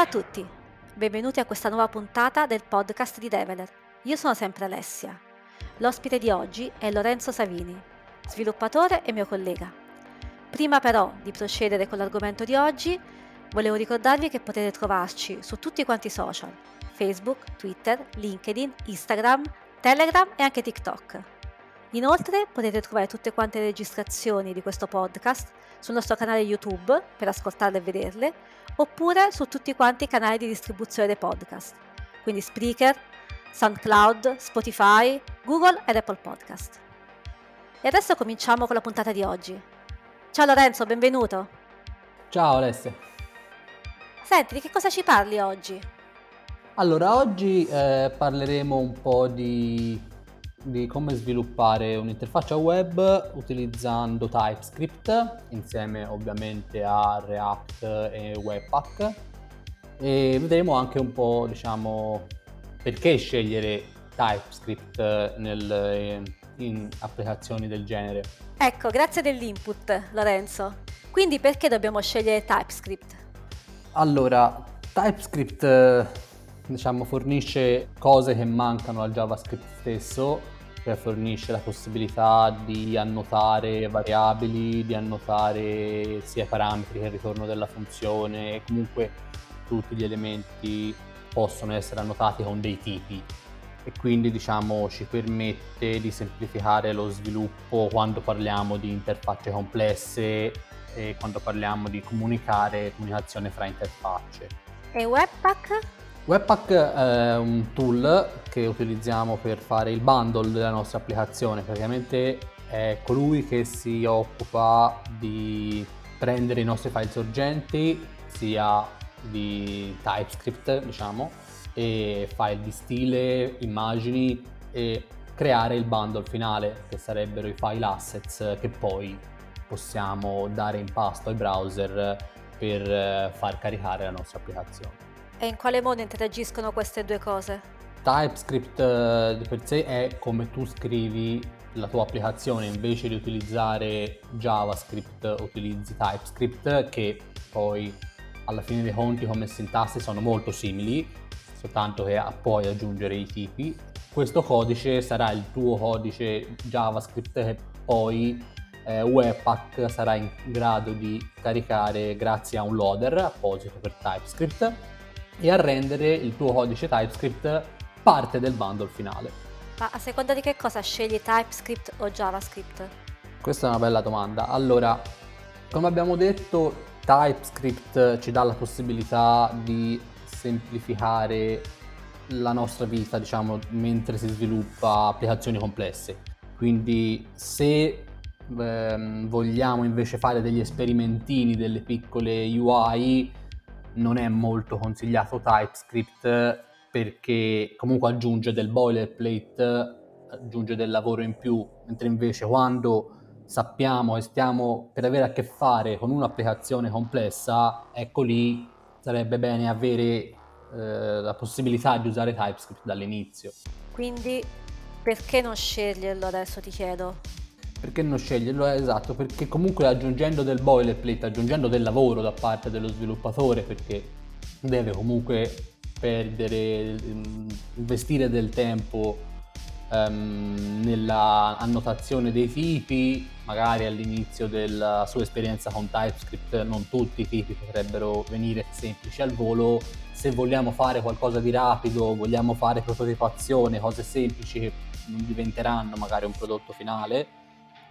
Ciao a tutti, benvenuti a questa nuova puntata del podcast di Develer. Io sono sempre Alessia. L'ospite di oggi è Lorenzo Savini, sviluppatore e mio collega. Prima però di procedere con l'argomento di oggi, volevo ricordarvi che potete trovarci su tutti quanti i social, Facebook, Twitter, LinkedIn, Instagram, Telegram e anche TikTok. Inoltre potete trovare tutte quante le registrazioni di questo podcast sul nostro canale YouTube per ascoltarle e vederle, oppure su tutti quanti i canali di distribuzione dei podcast, quindi Spreaker, SoundCloud, Spotify, Google ed Apple Podcast. E adesso cominciamo con la puntata di oggi. Ciao Lorenzo, benvenuto. Ciao Alessia. Senti, di che cosa ci parli oggi? Allora, oggi eh, parleremo un po' di di come sviluppare un'interfaccia web utilizzando TypeScript insieme ovviamente a React e Webpack e vedremo anche un po' diciamo perché scegliere TypeScript nel, in applicazioni del genere. Ecco, grazie dell'input Lorenzo. Quindi perché dobbiamo scegliere TypeScript? Allora, TypeScript diciamo, fornisce cose che mancano al JavaScript stesso, cioè fornisce la possibilità di annotare variabili, di annotare sia i parametri che il ritorno della funzione e comunque tutti gli elementi possono essere annotati con dei tipi e quindi diciamo ci permette di semplificare lo sviluppo quando parliamo di interfacce complesse e quando parliamo di comunicare comunicazione fra interfacce. E Webpack? Webpack è un tool che utilizziamo per fare il bundle della nostra applicazione, praticamente è colui che si occupa di prendere i nostri file sorgenti, sia di TypeScript, diciamo, e file di stile, immagini e creare il bundle finale, che sarebbero i file assets che poi possiamo dare in pasto ai browser per far caricare la nostra applicazione. E in quale modo interagiscono queste due cose? TypeScript eh, di per sé è come tu scrivi la tua applicazione invece di utilizzare JavaScript utilizzi TypeScript che poi alla fine dei conti come sintassi sono molto simili soltanto che puoi aggiungere i tipi questo codice sarà il tuo codice JavaScript che poi eh, Webpack sarà in grado di caricare grazie a un loader apposito per TypeScript e a rendere il tuo codice TypeScript parte del bundle finale. Ma a seconda di che cosa scegli TypeScript o JavaScript? Questa è una bella domanda. Allora, come abbiamo detto, TypeScript ci dà la possibilità di semplificare la nostra vita, diciamo, mentre si sviluppa applicazioni complesse. Quindi se ehm, vogliamo invece fare degli esperimentini, delle piccole UI, non è molto consigliato TypeScript perché comunque aggiunge del boilerplate, aggiunge del lavoro in più, mentre invece quando sappiamo e stiamo per avere a che fare con un'applicazione complessa, ecco lì sarebbe bene avere eh, la possibilità di usare TypeScript dall'inizio. Quindi perché non sceglierlo adesso ti chiedo? Perché non sceglierlo? Esatto, perché comunque aggiungendo del boilerplate, aggiungendo del lavoro da parte dello sviluppatore, perché deve comunque perdere, mm, investire del tempo um, nella annotazione dei tipi, magari all'inizio della sua esperienza con TypeScript non tutti i tipi potrebbero venire semplici al volo, se vogliamo fare qualcosa di rapido, vogliamo fare prototipazione, cose semplici che non diventeranno magari un prodotto finale,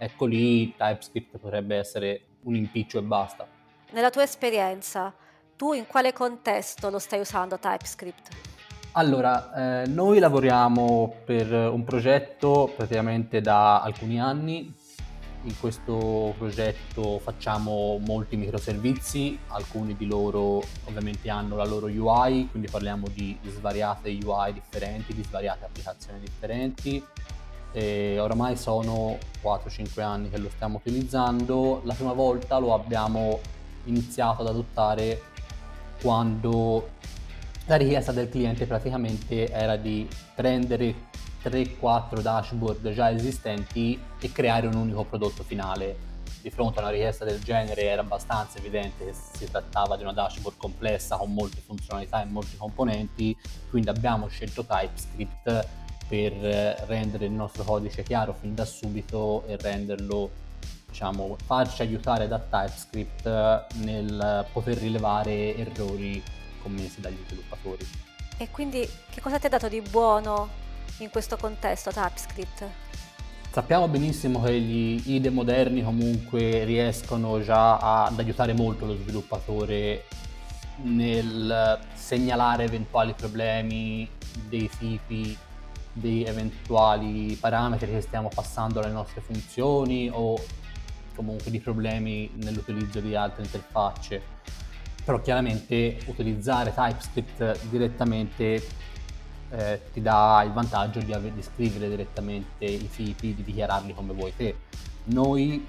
ecco lì TypeScript potrebbe essere un impiccio e basta. Nella tua esperienza, tu in quale contesto lo stai usando TypeScript? Allora, eh, noi lavoriamo per un progetto praticamente da alcuni anni. In questo progetto facciamo molti microservizi, alcuni di loro ovviamente hanno la loro UI, quindi parliamo di svariate UI differenti, di svariate applicazioni differenti e oramai sono 4-5 anni che lo stiamo utilizzando. La prima volta lo abbiamo iniziato ad adottare quando la richiesta del cliente praticamente era di prendere 3-4 dashboard già esistenti e creare un unico prodotto finale di fronte a una richiesta del genere era abbastanza evidente che si trattava di una dashboard complessa con molte funzionalità e molti componenti, quindi abbiamo scelto TypeScript per rendere il nostro codice chiaro fin da subito e renderlo, diciamo, farci aiutare da TypeScript nel poter rilevare errori commessi dagli sviluppatori. E quindi che cosa ti ha dato di buono in questo contesto TypeScript? Sappiamo benissimo che gli IDE moderni comunque riescono già ad aiutare molto lo sviluppatore nel segnalare eventuali problemi dei tipi, dei eventuali parametri che stiamo passando alle nostre funzioni o comunque di problemi nell'utilizzo di altre interfacce. Però chiaramente utilizzare TypeScript direttamente eh, ti dà il vantaggio di, di, scrivere direttamente i tipi, di dichiararli come vuoi te. Noi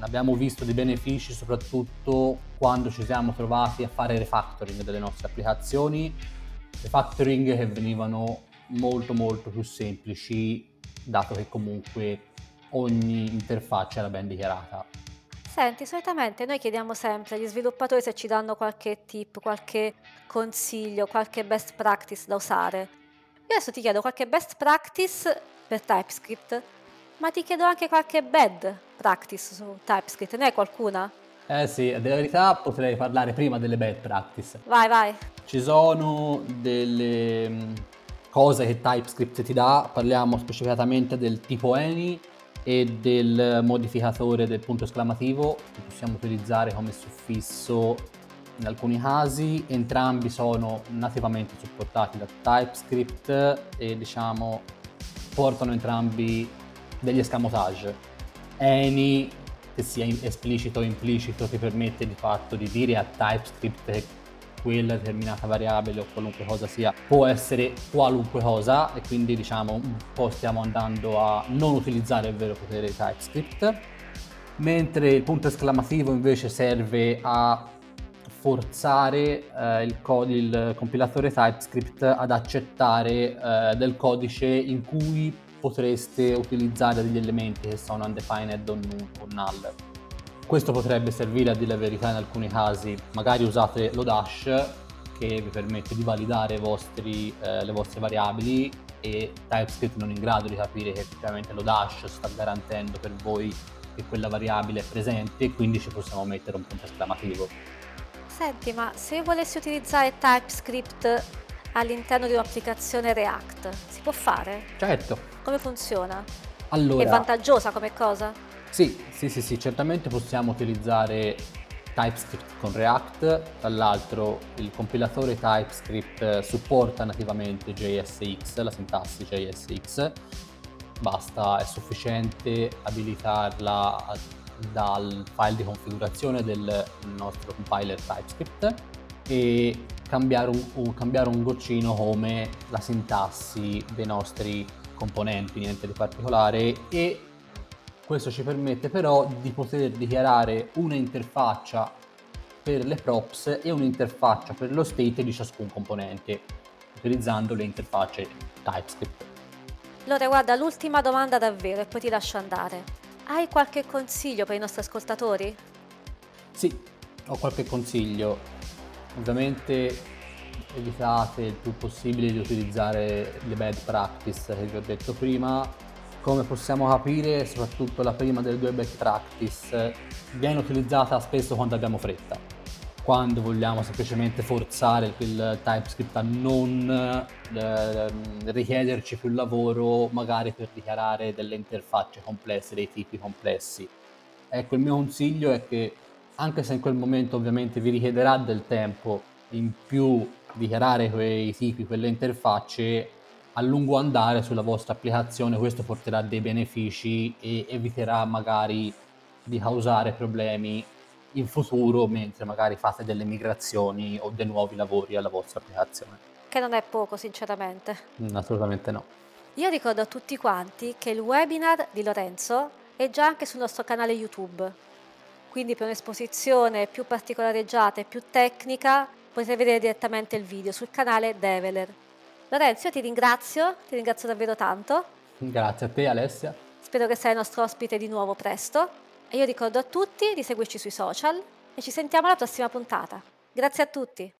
abbiamo visto dei benefici soprattutto quando ci siamo trovati a fare refactoring delle nostre applicazioni, refactoring che venivano molto molto più semplici dato che comunque ogni interfaccia era ben dichiarata. Senti, solitamente noi chiediamo sempre agli sviluppatori se ci danno qualche tip, qualche consiglio, qualche best practice da usare. Io adesso ti chiedo qualche best practice per TypeScript, ma ti chiedo anche qualche bad practice su TypeScript. Ne hai qualcuna? Eh sì, della verità potrei parlare prima delle bad practice. Vai, vai. Ci sono delle cose che TypeScript ti dà, parliamo specificatamente del tipo any e del modificatore del punto esclamativo che possiamo utilizzare come suffisso in alcuni casi entrambi sono nativamente supportati da TypeScript e diciamo portano entrambi degli escamotage. Any, che sia esplicito o implicito, ti permette di fatto di dire a TypeScript che quella determinata variabile o qualunque cosa sia può essere qualunque cosa e quindi diciamo un po' stiamo andando a non utilizzare il vero potere di TypeScript mentre il punto esclamativo invece serve a forzare eh, il, cod- il, compilatore TypeScript ad accettare eh, del codice in cui potreste utilizzare degli elementi che sono undefined o null. Questo potrebbe servire a dire la verità in alcuni casi, magari usate lo dash che vi permette di validare vostri, eh, le vostre variabili e TypeScript non è in grado di capire che effettivamente lo dash sta garantendo per voi che quella variabile è presente e quindi ci possiamo mettere un punto esclamativo. Senti, ma se io volessi utilizzare TypeScript all'interno di un'applicazione React, si può fare? Certo. Come funziona? Allora, è vantaggiosa come cosa? Sì, sì, sì, sì, certamente possiamo utilizzare TypeScript con React, tra l'altro il compilatore TypeScript supporta nativamente JSX, la sintassi JSX, basta, è sufficiente abilitarla dal file di configurazione del nostro compiler TypeScript e cambiare un, un, cambiare un goccino come la sintassi dei nostri componenti, niente di particolare e questo ci permette però di poter dichiarare un'interfaccia per le props e un'interfaccia per lo state di ciascun componente utilizzando le interfacce TypeScript. Allora guarda, l'ultima domanda davvero e poi ti lascio andare. Hai qualche consiglio per i nostri ascoltatori? Sì, ho qualche consiglio. Ovviamente evitate il più possibile di utilizzare le bad practice che vi ho detto prima. Come possiamo capire, soprattutto la prima delle due bad practice viene utilizzata spesso quando abbiamo fretta quando vogliamo semplicemente forzare il TypeScript a non eh, richiederci più lavoro magari per dichiarare delle interfacce complesse, dei tipi complessi. Ecco, il mio consiglio è che anche se in quel momento ovviamente vi richiederà del tempo in più dichiarare quei tipi, quelle interfacce, a lungo andare sulla vostra applicazione questo porterà dei benefici e eviterà magari di causare problemi in futuro mentre magari fate delle migrazioni o dei nuovi lavori alla vostra applicazione. Che non è poco, sinceramente. Mm, assolutamente no. Io ricordo a tutti quanti che il webinar di Lorenzo è già anche sul nostro canale YouTube. Quindi per un'esposizione più particolareggiata e più tecnica potete vedere direttamente il video sul canale Develer. Lorenzo, ti ringrazio, ti ringrazio davvero tanto. Grazie a te Alessia. Spero che sarai nostro ospite di nuovo presto E io ricordo a tutti di seguirci sui social e ci sentiamo alla prossima puntata. Grazie a tutti!